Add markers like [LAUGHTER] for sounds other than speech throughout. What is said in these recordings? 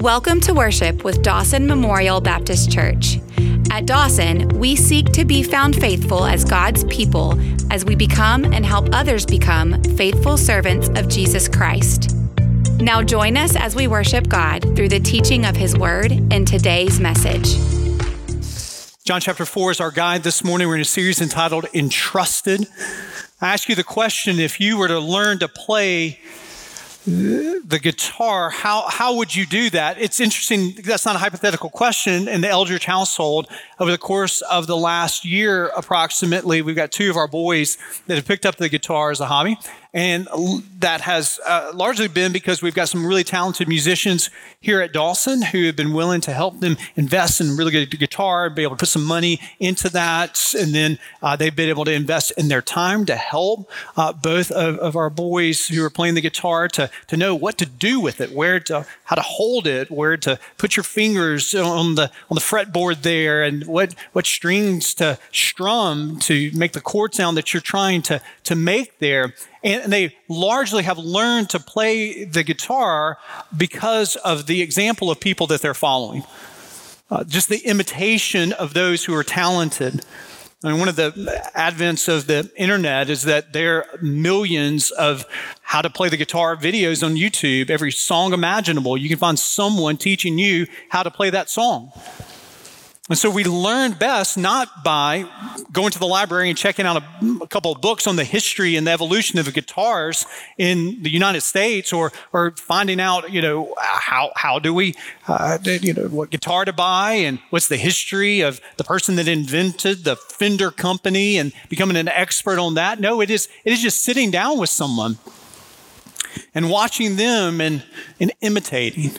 Welcome to worship with Dawson Memorial Baptist Church. At Dawson, we seek to be found faithful as God's people as we become and help others become faithful servants of Jesus Christ. Now join us as we worship God through the teaching of His Word and today's message. John chapter 4 is our guide this morning. We're in a series entitled Entrusted. I ask you the question if you were to learn to play the guitar, how, how would you do that? It's interesting. That's not a hypothetical question. In the Eldridge household, over the course of the last year, approximately, we've got two of our boys that have picked up the guitar as a hobby. And that has uh, largely been because we've got some really talented musicians here at Dawson who have been willing to help them invest in really good guitar be able to put some money into that. And then uh, they've been able to invest in their time to help uh, both of, of, our boys who are playing the guitar to, to know what to do with it, where to, how to hold it, where to put your fingers on the, on the fretboard there, and what, what strings to strum to make the chord sound that you're trying to, to make there and they largely have learned to play the guitar because of the example of people that they're following. Uh, just the imitation of those who are talented. I mean, one of the advents of the internet is that there are millions of how to play the guitar videos on YouTube. Every song imaginable, you can find someone teaching you how to play that song. And so we learn best not by going to the library and checking out a, a, couple of books on the history and the evolution of guitars in the United States, or or finding out, you know, how how do we, uh, you know, what guitar to buy and what's the history of the person that invented the Fender company and becoming an expert on that. No, it is it is just sitting down with someone and watching them and and imitating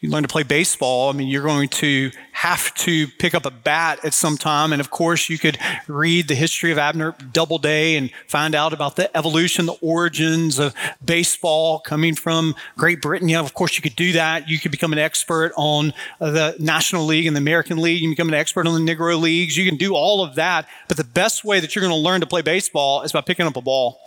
you learn to play baseball, I mean, you're going to have to pick up a bat at some time. And of course, you could read the history of Abner Doubleday and find out about the evolution, the origins of baseball coming from Great Britain. Yeah, of course, you could do that. You could become an expert on the National League and the American League. You can become an expert on the Negro Leagues. You can do all of that. But the best way that you're going to learn to play baseball is by picking up a ball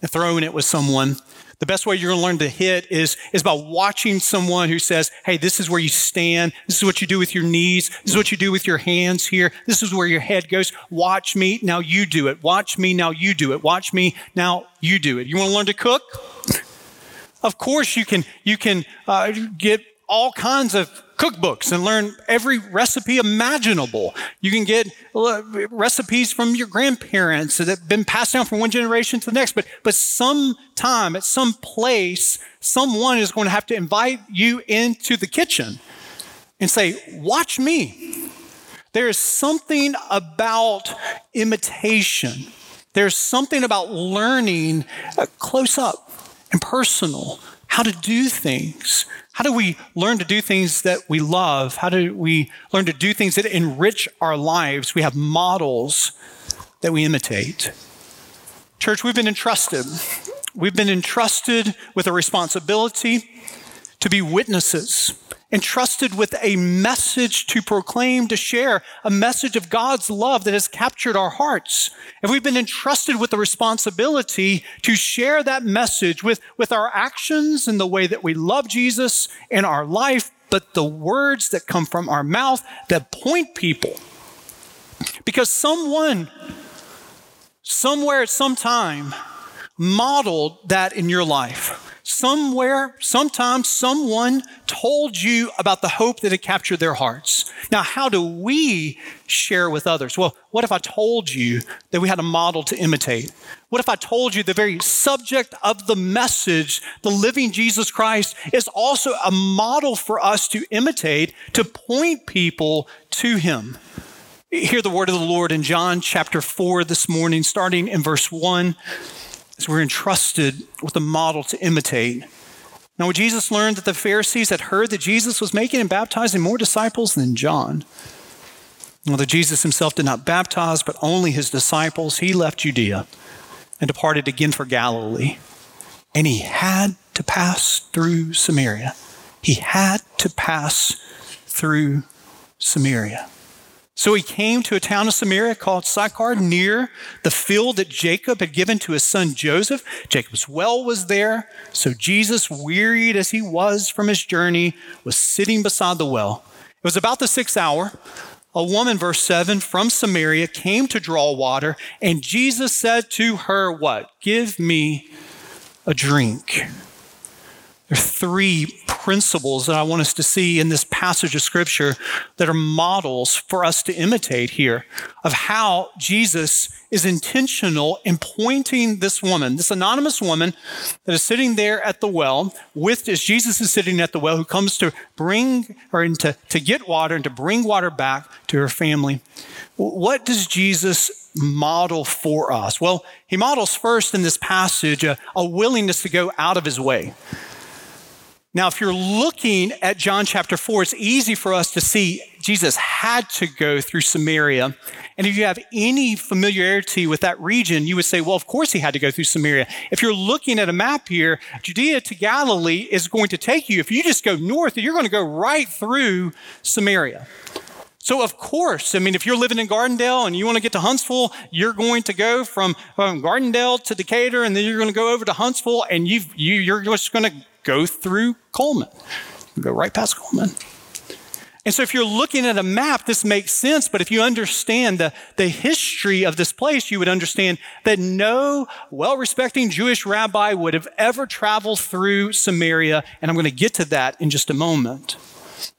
and throwing it with someone the best way you're going to learn to hit is, is by watching someone who says, Hey, this is where you stand. This is what you do with your knees. This is what you do with your hands here. This is where your head goes. Watch me. Now you do it. Watch me. Now you do it. Watch me. Now you do it. You want to learn to cook? Of course you can, you can uh, get all kinds of cookbooks and learn every recipe imaginable. You can get recipes from your grandparents that have been passed down from one generation to the next. But, but sometime, at some place, someone is going to have to invite you into the kitchen and say, Watch me. There is something about imitation. There's something about learning uh, close up and personal how to do things. How do we learn to do things that we love? How do we learn to do things that enrich our lives? We have models that we imitate. Church, we've been entrusted. We've been entrusted with a responsibility to be witnesses entrusted with a message to proclaim, to share, a message of God's love that has captured our hearts. And we've been entrusted with the responsibility to share that message with, with our actions and the way that we love Jesus in our life, but the words that come from our mouth that point people. Because someone, somewhere at some time, modeled that in your life somewhere, sometimes someone told you about the hope that had captured their hearts. Now, how do we share with others? Well, what if I told you that we had a model to imitate? What if I told you the very subject of the message, the living Jesus Christ, is also a model for us to imitate, to point people to him? Hear the word of the Lord in John chapter 4 this morning, starting in verse 1 as we're entrusted with a model to imitate. Now, when Jesus learned that the Pharisees had heard that Jesus was making and baptizing more disciples than John, although Jesus himself did not baptize, but only his disciples, he left Judea and departed again for Galilee. And he had to pass through Samaria. He had to pass through Samaria. So he came to a town of Samaria called Sychar near the field that Jacob had given to his son Joseph. Jacob's well was there. So Jesus, wearied as he was from his journey, was sitting beside the well. It was about the sixth hour. A woman, verse 7, from Samaria came to draw water, and Jesus said to her, What? Give me a drink. Three principles that I want us to see in this passage of scripture that are models for us to imitate here of how Jesus is intentional in pointing this woman, this anonymous woman that is sitting there at the well with, as Jesus is sitting at the well, who comes to bring or to, to get water and to bring water back to her family. What does Jesus model for us? Well, he models first in this passage a, a willingness to go out of his way. Now, if you're looking at John chapter 4, it's easy for us to see Jesus had to go through Samaria. And if you have any familiarity with that region, you would say, well, of course he had to go through Samaria. If you're looking at a map here, Judea to Galilee is going to take you, if you just go north, you're going to go right through Samaria. So, of course, I mean, if you're living in Gardendale and you want to get to Huntsville, you're going to go from, from Gardendale to Decatur, and then you're going to go over to Huntsville, and you've, you, you're just going to go through Cullman. Go right past Cullman. And so, if you're looking at a map, this makes sense. But if you understand the, the history of this place, you would understand that no well respecting Jewish rabbi would have ever traveled through Samaria. And I'm going to get to that in just a moment.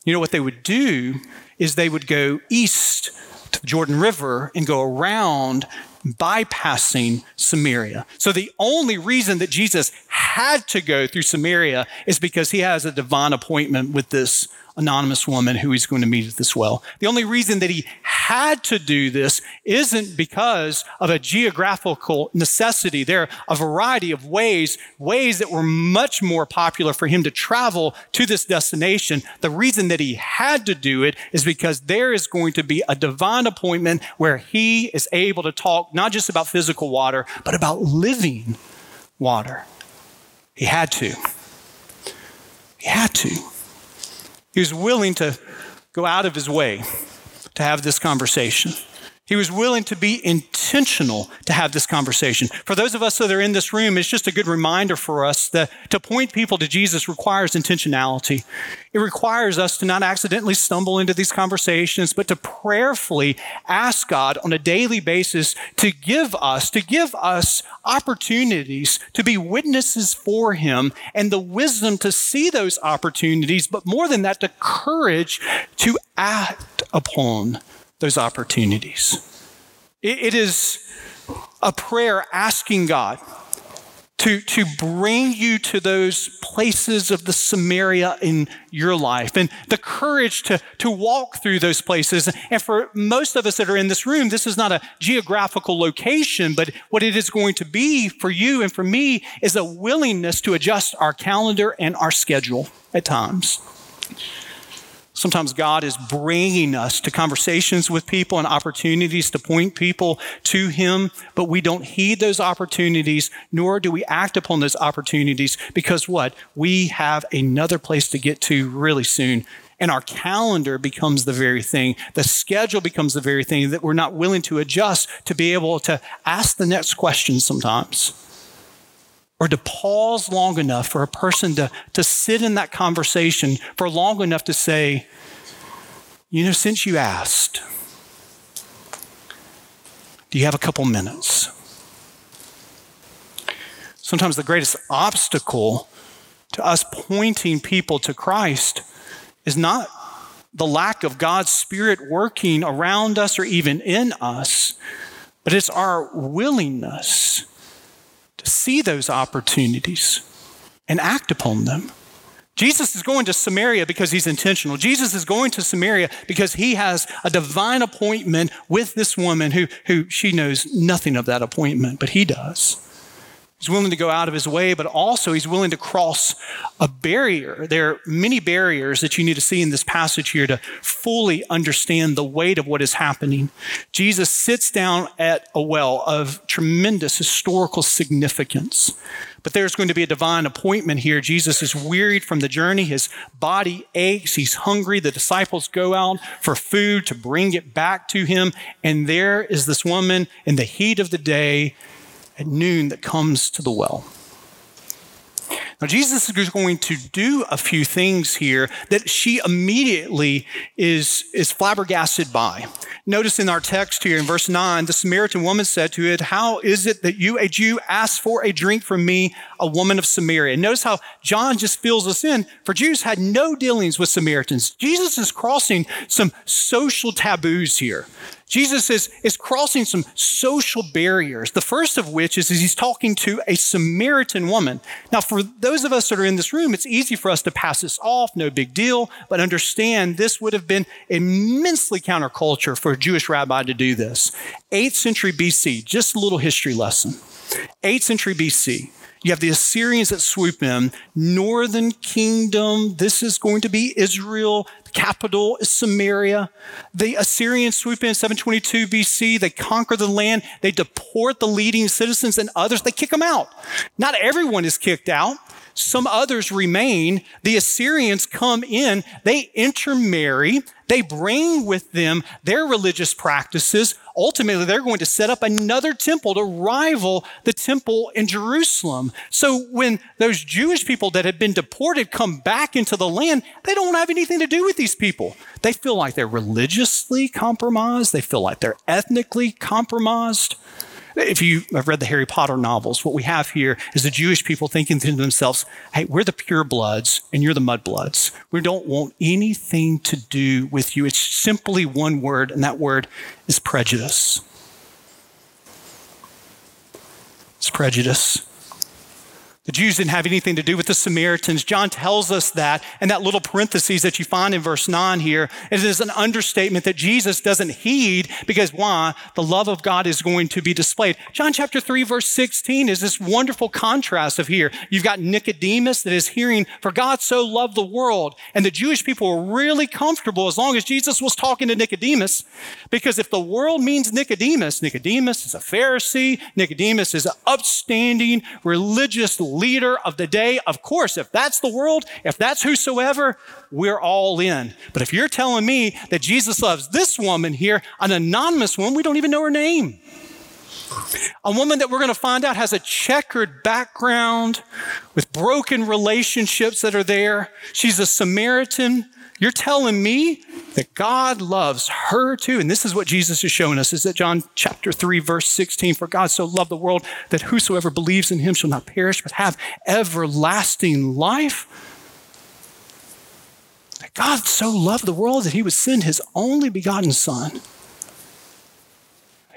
You know what they would do is they would go east to the Jordan River and go around bypassing Samaria. So the only reason that Jesus had to go through Samaria is because he has a divine appointment with this anonymous woman who he's going to meet at this well. The only reason that he had to do this isn't because of a geographical necessity. There are a variety of ways, ways that were much more popular for him to travel to this destination. The reason that he had to do it is because there is going to be a divine appointment where he is able to talk not just about physical water, but about living water. He had to. He had to. He was willing to go out of his way to have this conversation. He was willing to be intentional to have this conversation. For those of us that are in this room, it's just a good reminder for us that to point people to Jesus requires intentionality. It requires us to not accidentally stumble into these conversations, but to prayerfully ask God on a daily basis to give us, to give us opportunities to be witnesses for Him and the wisdom to see those opportunities, but more than that, the courage to act upon those opportunities. it is a prayer asking God to, to bring you to those places of the Samaria in your life and the courage to, to walk through those places. And for most of us that are in this room, this is not a geographical location, but what it is going to be for you and for me is a willingness to adjust our calendar and our schedule at times. Sometimes God is bringing us to conversations with people and opportunities to point people to Him, but we don't heed those opportunities, nor do we act upon those opportunities because what? We have another place to get to really soon. And our calendar becomes the very thing, the schedule becomes the very thing that we're not willing to adjust to be able to ask the next question sometimes or to pause long enough for a person to, to sit in that conversation for long enough to say, you know, since you asked, do you have a couple minutes? Sometimes the greatest obstacle to us pointing people to Christ is not the lack of God's Spirit working around us or even in us, but it's our willingness see those opportunities and act upon them. Jesus is going to Samaria because he's intentional. Jesus is going to Samaria because he has a divine appointment with this woman who, who she knows nothing of that appointment, but he does. He's willing to go out of his way, but also he's willing to cross a barrier. There are many barriers that you need to see in this passage here to fully understand the weight of what is happening. Jesus sits down at a well of tremendous historical significance. But there's going to be a divine appointment here. Jesus is wearied from the journey. His body aches. He's hungry. The disciples go out for food to bring it back to him. And there is this woman in the heat of the day at noon that comes to the well. Now, Jesus is going to do a few things here that she immediately is, is flabbergasted by. Notice in our text here in verse 9, the Samaritan woman said to it, How is it that you, a Jew, ask for a drink from me, a woman of Samaria? Notice how John just fills us in, for Jews had no dealings with Samaritans. Jesus is crossing some social taboos here. Jesus is, is crossing some social barriers. The first of which is, is he's talking to a Samaritan woman. Now, for those of us that are in this room, it's easy for us to pass this off, no big deal, but understand this would have been immensely counterculture for a Jewish rabbi to do this. 8th century BC, just a little history lesson. 8th century BC. You have the Assyrians that swoop in, northern kingdom. This is going to be Israel capital is Samaria. The Assyrians swoop in 722 BC. They conquer the land. They deport the leading citizens and others. They kick them out. Not everyone is kicked out. Some others remain. The Assyrians come in. They intermarry. They bring with them their religious practices. Ultimately, they're going to set up another temple to rival the temple in Jerusalem. So when those Jewish people that had been deported come back into the land, they don't have anything to do with these people. They feel like they're religiously compromised. They feel like they're ethnically compromised. If you have read the Harry Potter novels, what we have here is the Jewish people thinking to themselves, hey, we're the pure bloods and you're the mudbloods. We don't want anything to do with you. It's simply one word, and that word is prejudice. It's prejudice. The Jews didn't have anything to do with the Samaritans. John tells us that, and that little parenthesis that you find in verse 9 here, it is an understatement that Jesus doesn't heed because why? The love of God is going to be displayed. John chapter 3, verse 16 is this wonderful contrast of here. You've got Nicodemus that is hearing, For God so loved the world. And the Jewish people were really comfortable as long as Jesus was talking to Nicodemus, because if the world means Nicodemus, Nicodemus is a Pharisee, Nicodemus is an upstanding, religious leader of the day. Of course, if that's the world, if that's whosoever, we're all in. But if you're telling me that Jesus loves this woman here, an anonymous woman, we don't even know her name. A woman that we're going to find out has a checkered background with broken relationships that are there. She's a Samaritan. You're telling me that God loves her too. And this is what Jesus is showing us is that John chapter 3 verse 16 for God so loved the world that whosoever believes in him shall not perish but have everlasting life. That God so loved the world that he would send his only begotten son.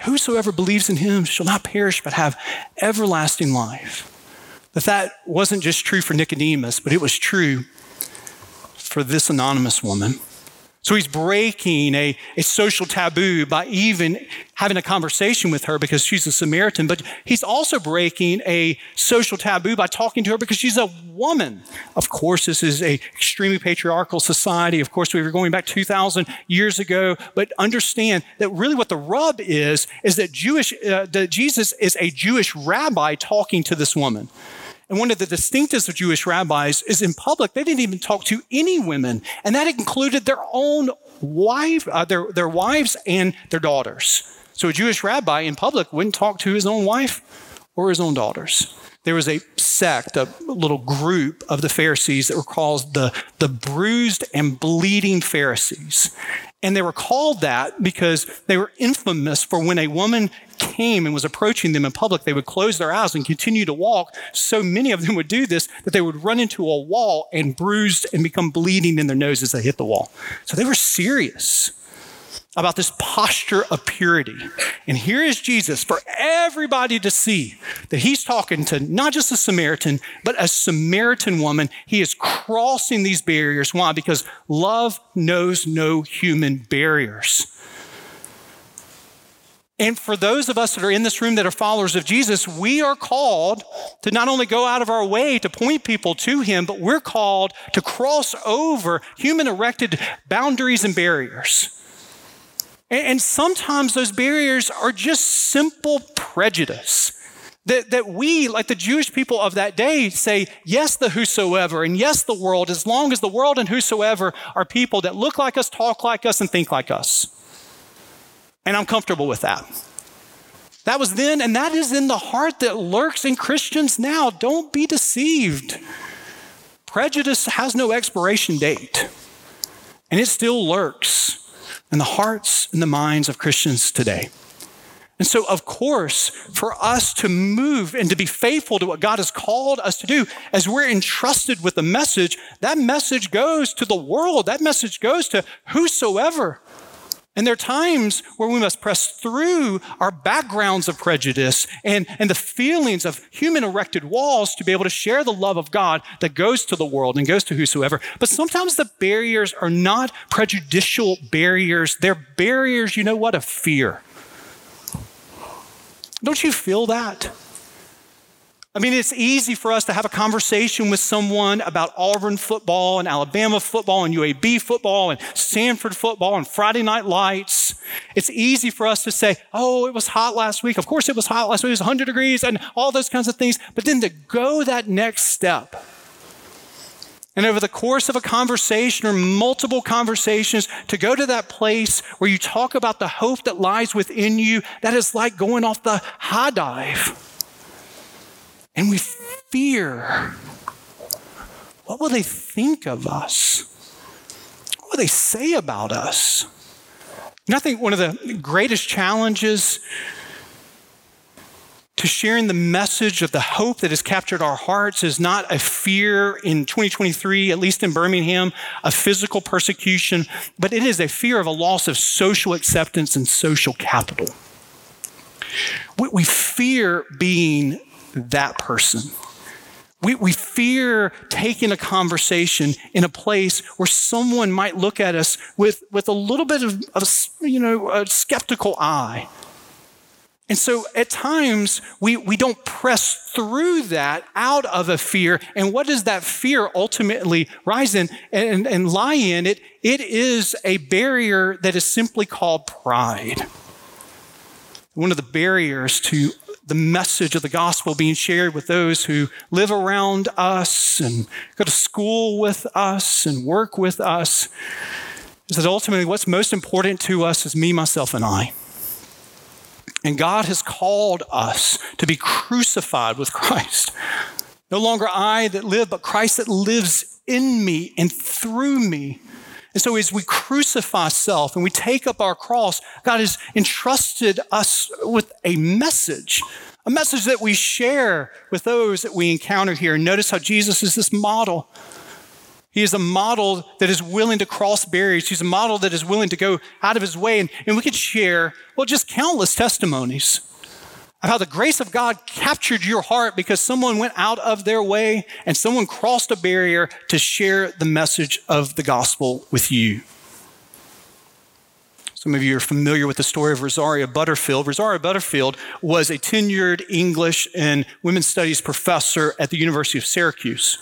Whosoever believes in him shall not perish but have everlasting life. That that wasn't just true for Nicodemus, but it was true for this anonymous woman. So he's breaking a, a social taboo by even having a conversation with her because she's a Samaritan, but he's also breaking a social taboo by talking to her because she's a woman. Of course, this is a extremely patriarchal society. Of course, we were going back 2,000 years ago, but understand that really what the rub is, is that Jewish, uh, that Jesus is a Jewish rabbi talking to this woman. And one of the distinctives of Jewish rabbis is in public, they didn't even talk to any women. And that included their own wife, uh, their, their wives and their daughters. So a Jewish rabbi in public wouldn't talk to his own wife or his own daughters. There was a sect, a little group of the Pharisees that were called the, the bruised and bleeding Pharisees. And they were called that because they were infamous for when a woman came and was approaching them in public, they would close their eyes and continue to walk. So many of them would do this that they would run into a wall and bruised and become bleeding in their nose as they hit the wall. So they were serious about this posture of purity. And here is Jesus for everybody to see that he's talking to not just a Samaritan, but a Samaritan woman. He is crossing these barriers. Why? Because love knows no human barriers. And for those of us that are in this room that are followers of Jesus, we are called to not only go out of our way to point people to him, but we're called to cross over human erected boundaries and barriers. And sometimes those barriers are just simple prejudice. That, that we, like the Jewish people of that day, say, yes, the whosoever, and yes, the world, as long as the world and whosoever are people that look like us, talk like us, and think like us. And I'm comfortable with that. That was then, and that is in the heart that lurks in Christians now. Don't be deceived. Prejudice has no expiration date, and it still lurks in the hearts and the minds of Christians today. And so, of course, for us to move and to be faithful to what God has called us to do, as we're entrusted with the message, that message goes to the world. That message goes to whosoever. And there are times where we must press through our backgrounds of prejudice and, and the feelings of human erected walls to be able to share the love of God that goes to the world and goes to whosoever. But sometimes the barriers are not prejudicial barriers, they're barriers, you know what, of fear. Don't you feel that? I mean, it's easy for us to have a conversation with someone about Auburn football and Alabama football and UAB football and Samford football and Friday night lights. It's easy for us to say, oh, it was hot last week. Of course, it was hot last week. It was 100 degrees and all those kinds of things. But then to go that next step, and over the course of a conversation or multiple conversations, to go to that place where you talk about the hope that lies within you, that is like going off the high dive. And we fear. What will they think of us? What will they say about us? And I think one of the greatest challenges to sharing the message of the hope that has captured our hearts is not a fear in 2023, at least in Birmingham, of physical persecution, but it is a fear of a loss of social acceptance and social capital. What we fear being that person. We, we fear taking a conversation in a place where someone might look at us with, with a little bit of, of you know, a skeptical eye. And so at times we, we don't press through that out of a fear. And what does that fear ultimately rise in and, and lie in? It, it is a barrier that is simply called pride. One of the barriers to the message of the gospel being shared with those who live around us and go to school with us and work with us is that ultimately what's most important to us is me, myself, and I. And God has called us to be crucified with Christ. No longer I that live, but Christ that lives in me and through me. And so, as we crucify self and we take up our cross, God has entrusted us with a message, a message that we share with those that we encounter here. And notice how Jesus is this model. He is a model that is willing to cross barriers. He's a model that is willing to go out of his way. And, and we could share, well, just countless testimonies of how the grace of God captured your heart because someone went out of their way and someone crossed a barrier to share the message of the gospel with you. Some of you are familiar with the story of Rosaria Butterfield. Rosaria Butterfield was a tenured English and women's studies professor at the University of Syracuse.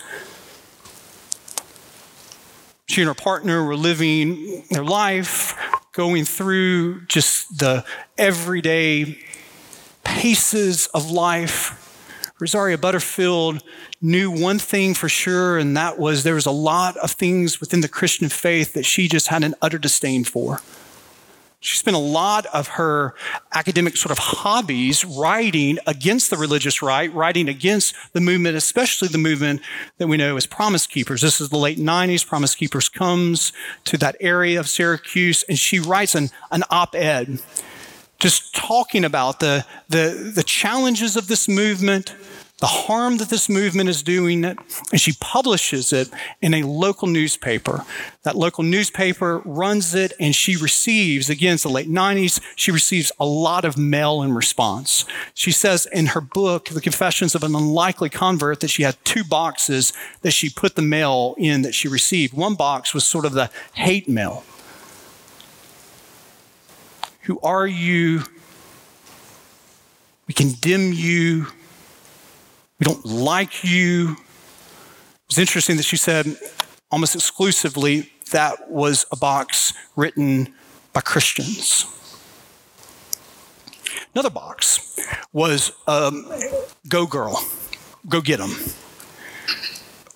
She and her partner were living their life, going through just the everyday paces of life. Rosaria Butterfield knew one thing for sure, and that was there was a lot of things within the Christian faith that she just had an utter disdain for. She spent a lot of her academic sort of hobbies writing against the religious right, writing against the movement, especially the movement that we know as Promise Keepers. This is the late 90s. Promise Keepers comes to that area of Syracuse, and she writes an, an op ed just talking about the, the, the challenges of this movement, the harm that this movement is doing and she publishes it in a local newspaper. That local newspaper runs it, and she receives, again, it's the late 90s, she receives a lot of mail in response. She says in her book, The Confessions of an Unlikely Convert, that she had two boxes that she put the mail in that she received. One box was sort of the hate mail. Who are you we condemn you, we don't like you. It's interesting that she said almost exclusively that was a box written by Christians. Another box was um, Go Girl, Go Get 'em,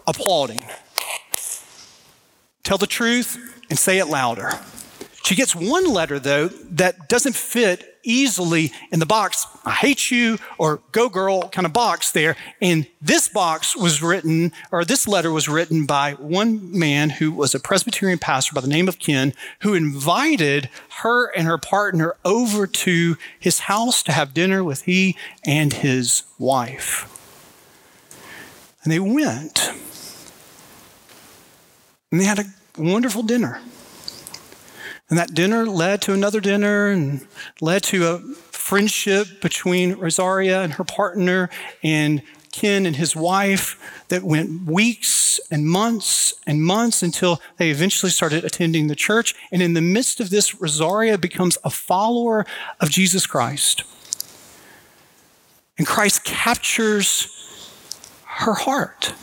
applauding. Tell the truth and say it louder. She gets one letter, though, that doesn't fit easily in the box, I hate you, or go girl kind of box there. And this box was written, or this letter was written by one man who was a Presbyterian pastor by the name of Ken, who invited her and her partner over to his house to have dinner with he and his wife. And they went. And they had a wonderful dinner. And that dinner led to another dinner and led to a friendship between Rosaria and her partner and Ken and his wife that went weeks and months and months until they eventually started attending the church. And in the midst of this, Rosaria becomes a follower of Jesus Christ. And Christ captures her heart.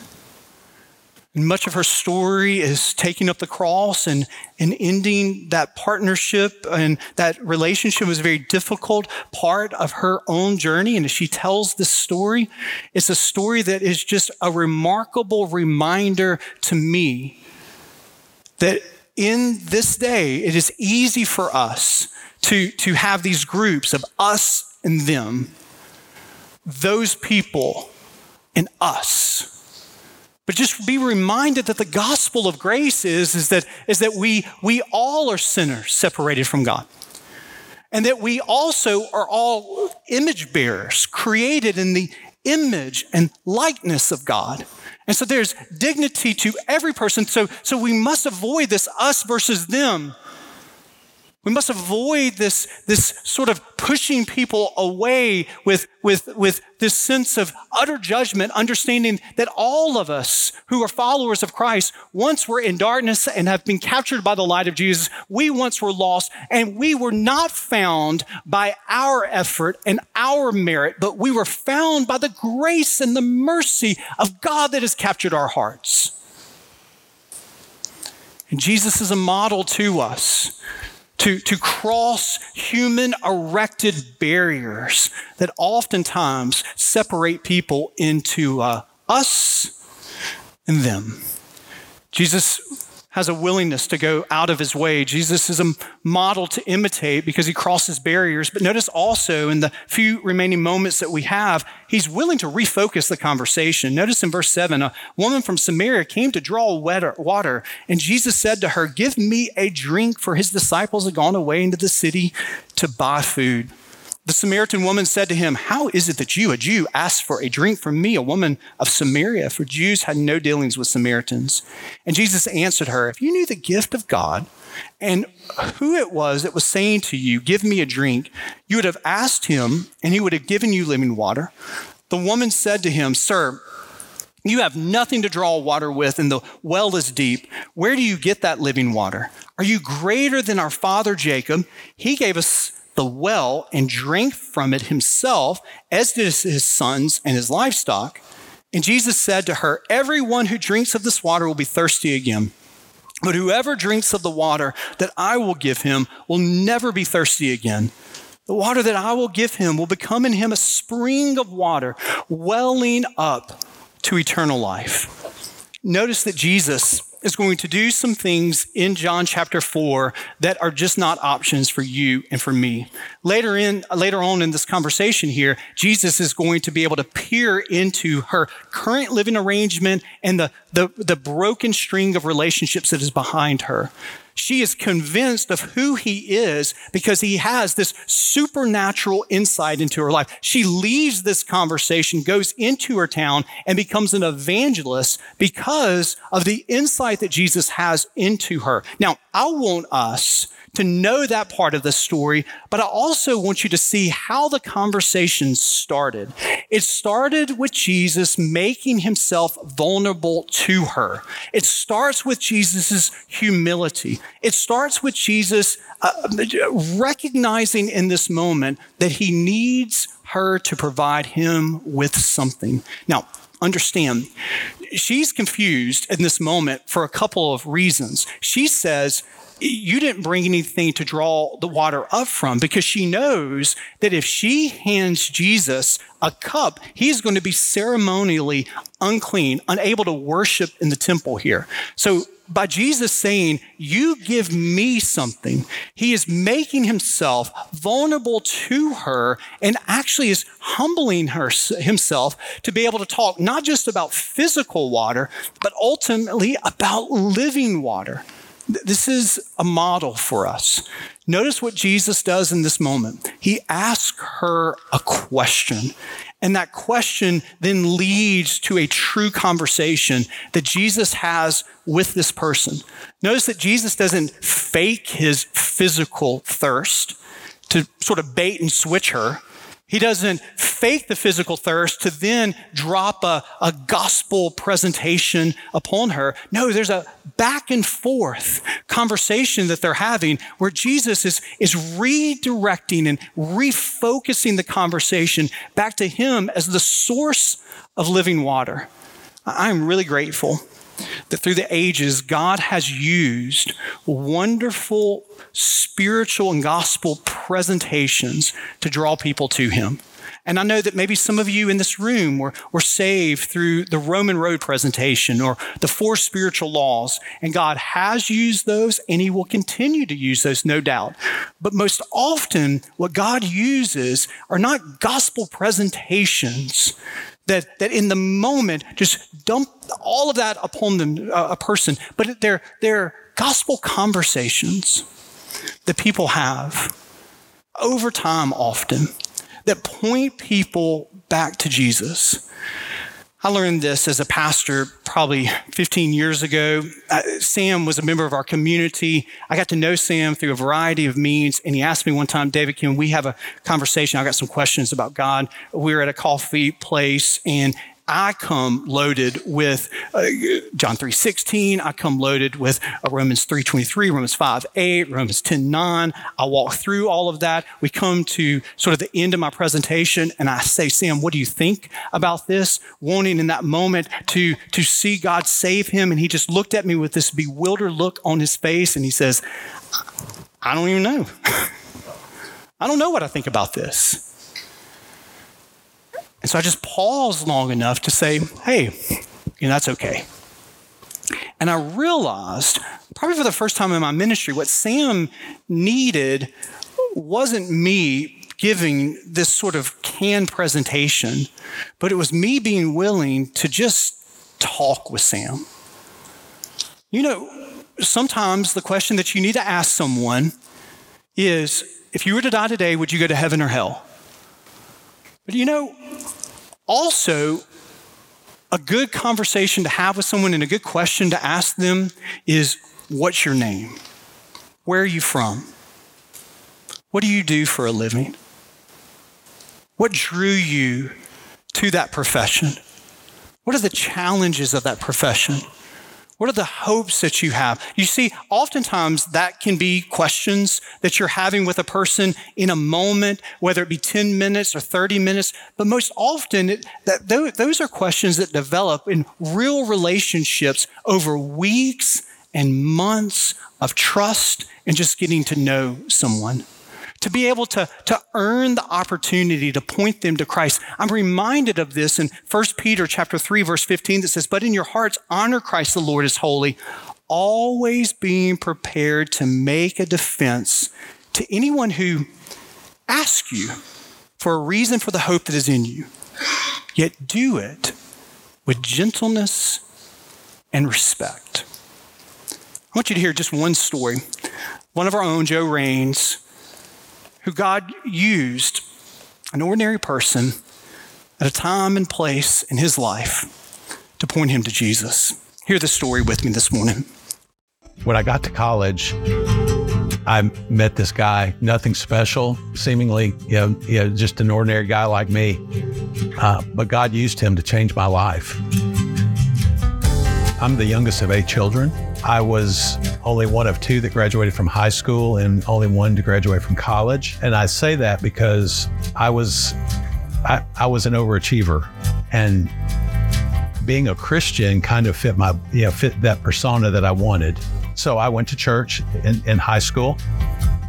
And much of her story is taking up the cross and, and ending that partnership and that relationship was a very difficult part of her own journey. And as she tells this story, it's a story that is just a remarkable reminder to me that in this day, it is easy for us to, to have these groups of us and them, those people and us. But just be reminded that the gospel of grace is, is, that, is that we, we all are sinners separated from God. And that we also are all image bearers, created in the image and likeness of God. And so there's dignity to every person. So, so we must avoid this us versus them we must avoid this, this sort of pushing people away with, with, with this sense of utter judgment, understanding that all of us who are followers of Christ once were in darkness and have been captured by the light of Jesus. We once were lost and we were not found by our effort and our merit, but we were found by the grace and the mercy of God that has captured our hearts. And Jesus is a model to us to, to cross human erected barriers that oftentimes separate people into uh, us and them. Jesus has a willingness to go out of his way. Jesus is a model to imitate because he crosses barriers. But notice also in the few remaining moments that we have, he's willing to refocus the conversation. Notice in verse 7 a woman from Samaria came to draw water, and Jesus said to her, Give me a drink, for his disciples had gone away into the city to buy food. The Samaritan woman said to him, How is it that you, a Jew, ask for a drink from me, a woman of Samaria? For Jews had no dealings with Samaritans. And Jesus answered her, If you knew the gift of God and who it was that was saying to you, Give me a drink, you would have asked him, and he would have given you living water. The woman said to him, Sir, you have nothing to draw water with, and the well is deep. Where do you get that living water? Are you greater than our father Jacob? He gave us the well and drank from it himself, as did his sons and his livestock. And Jesus said to her, Everyone who drinks of this water will be thirsty again. But whoever drinks of the water that I will give him will never be thirsty again. The water that I will give him will become in him a spring of water, welling up to eternal life. Notice that Jesus is going to do some things in John chapter 4 that are just not options for you and for me. Later in later on in this conversation here, Jesus is going to be able to peer into her current living arrangement and the the, the broken string of relationships that is behind her. She is convinced of who he is because he has this supernatural insight into her life. She leaves this conversation, goes into her town, and becomes an evangelist because of the insight that Jesus has into her. Now, I want us to know that part of the story, but I also want you to see how the conversation started. It started with Jesus making himself vulnerable to her. It starts with Jesus' humility. It starts with Jesus uh, recognizing in this moment that he needs her to provide him with something. Now, understand, she's confused in this moment for a couple of reasons. She says, you didn't bring anything to draw the water up from because she knows that if she hands Jesus a cup, he's going to be ceremonially unclean, unable to worship in the temple here. So by Jesus saying, You give me something, he is making himself vulnerable to her and actually is humbling her, himself to be able to talk not just about physical water, but ultimately about living water. This is a model for us. Notice what Jesus does in this moment. He asks her a question. And that question then leads to a true conversation that Jesus has with this person. Notice that Jesus doesn't fake his physical thirst to sort of bait and switch her. He doesn't fake the physical thirst to then drop a, a gospel presentation upon her. No, there's a back and forth conversation that they're having where Jesus is, is redirecting and refocusing the conversation back to him as the source of living water. I'm really grateful that through the ages, God has used wonderful spiritual and gospel presentations to draw people to Him. And I know that maybe some of you in this room were, were saved through the Roman road presentation or the four spiritual laws. And God has used those and He will continue to use those, no doubt. But most often, what God uses are not gospel presentations that, that in the moment just dump all of that upon them, uh, a person, but they're, they're gospel conversations that people have over time often that point people back to Jesus. I learned this as a pastor probably 15 years ago. Uh, Sam was a member of our community. I got to know Sam through a variety of means, and he asked me one time, David, can we have a conversation? I got some questions about God. We were at a coffee place, and I come loaded with uh, John 3.16. I come loaded with uh, Romans 3.23, Romans 5.8, Romans 10.9. I walk through all of that. We come to sort of the end of my presentation and I say, Sam, what do you think about this? Wanting in that moment to, to see God save him. And he just looked at me with this bewildered look on his face and he says, I don't even know. [LAUGHS] I don't know what I think about this. And so I just paused long enough to say, hey, you know, that's okay. And I realized, probably for the first time in my ministry, what Sam needed wasn't me giving this sort of canned presentation, but it was me being willing to just talk with Sam. You know, sometimes the question that you need to ask someone is if you were to die today, would you go to heaven or hell? But you know, also, a good conversation to have with someone and a good question to ask them is What's your name? Where are you from? What do you do for a living? What drew you to that profession? What are the challenges of that profession? What are the hopes that you have? You see, oftentimes that can be questions that you're having with a person in a moment, whether it be 10 minutes or 30 minutes. But most often, it, that, those are questions that develop in real relationships over weeks and months of trust and just getting to know someone to be able to, to earn the opportunity to point them to Christ. I'm reminded of this in 1 Peter chapter 3, verse 15 that says, But in your hearts honor Christ the Lord as holy, always being prepared to make a defense to anyone who asks you for a reason for the hope that is in you. Yet do it with gentleness and respect. I want you to hear just one story. One of our own, Joe Rains, who God used, an ordinary person, at a time and place in his life to point him to Jesus. Hear the story with me this morning. When I got to college, I met this guy, nothing special, seemingly, you know, you know just an ordinary guy like me. Uh, but God used him to change my life. I'm the youngest of eight children. I was only one of two that graduated from high school and only one to graduate from college. And I say that because I was I, I was an overachiever and being a Christian kind of fit my you know fit that persona that I wanted. So I went to church in, in high school,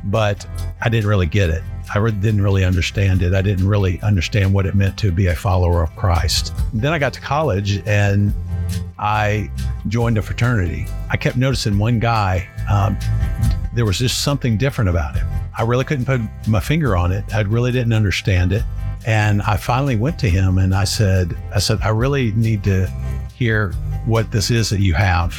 but I didn't really get it. I re- didn't really understand it. I didn't really understand what it meant to be a follower of Christ. Then I got to college and I joined a fraternity. I kept noticing one guy, um, there was just something different about him. I really couldn't put my finger on it. I really didn't understand it. And I finally went to him and I said, I said, I really need to hear what this is that you have.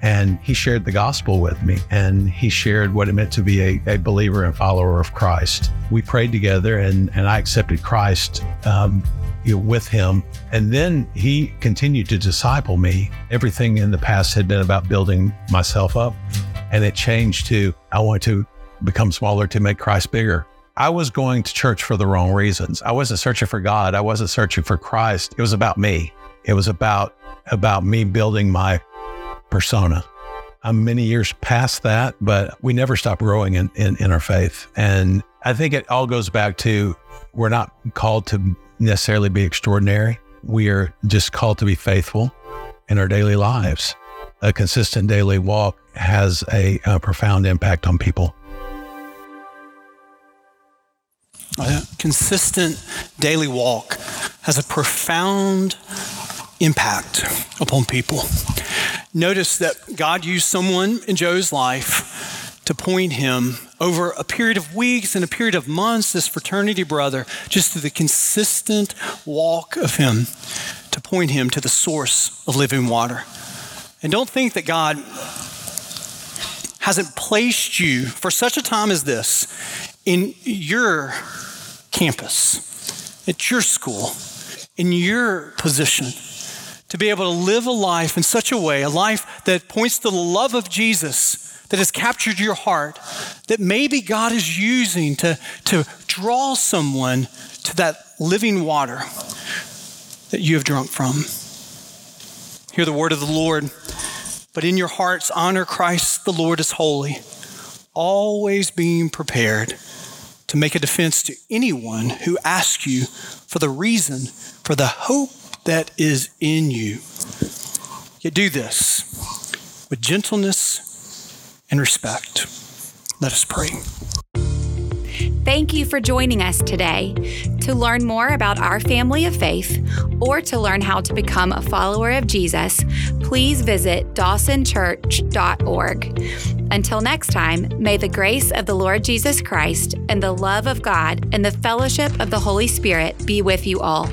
And he shared the gospel with me and he shared what it meant to be a, a believer and follower of Christ. We prayed together and, and I accepted Christ um, you with him. And then he continued to disciple me. Everything in the past had been about building myself up. And it changed to I want to become smaller to make Christ bigger. I was going to church for the wrong reasons. I wasn't searching for God. I wasn't searching for Christ. It was about me. It was about about me building my persona. I'm many years past that, but we never stop growing in, in, in our faith. And I think it all goes back to we're not called to necessarily be extraordinary. We are just called to be faithful in our daily lives. A consistent daily walk has a, a profound impact on people. A consistent daily walk has a profound impact upon people. Notice that God used someone in Joe's life to point him over a period of weeks and a period of months, this fraternity brother, just through the consistent walk of him to point him to the source of living water. And don't think that God hasn't placed you for such a time as this in your campus, at your school, in your position to be able to live a life in such a way, a life that points to the love of Jesus that has captured your heart that maybe God is using to, to draw someone to that living water that you have drunk from. Hear the word of the Lord. But in your hearts, honor Christ the Lord as holy, always being prepared to make a defense to anyone who asks you for the reason for the hope that is in you. You do this with gentleness and respect. Let us pray. Thank you for joining us today. To learn more about our family of faith or to learn how to become a follower of Jesus, please visit dawsonchurch.org. Until next time, may the grace of the Lord Jesus Christ and the love of God and the fellowship of the Holy Spirit be with you all.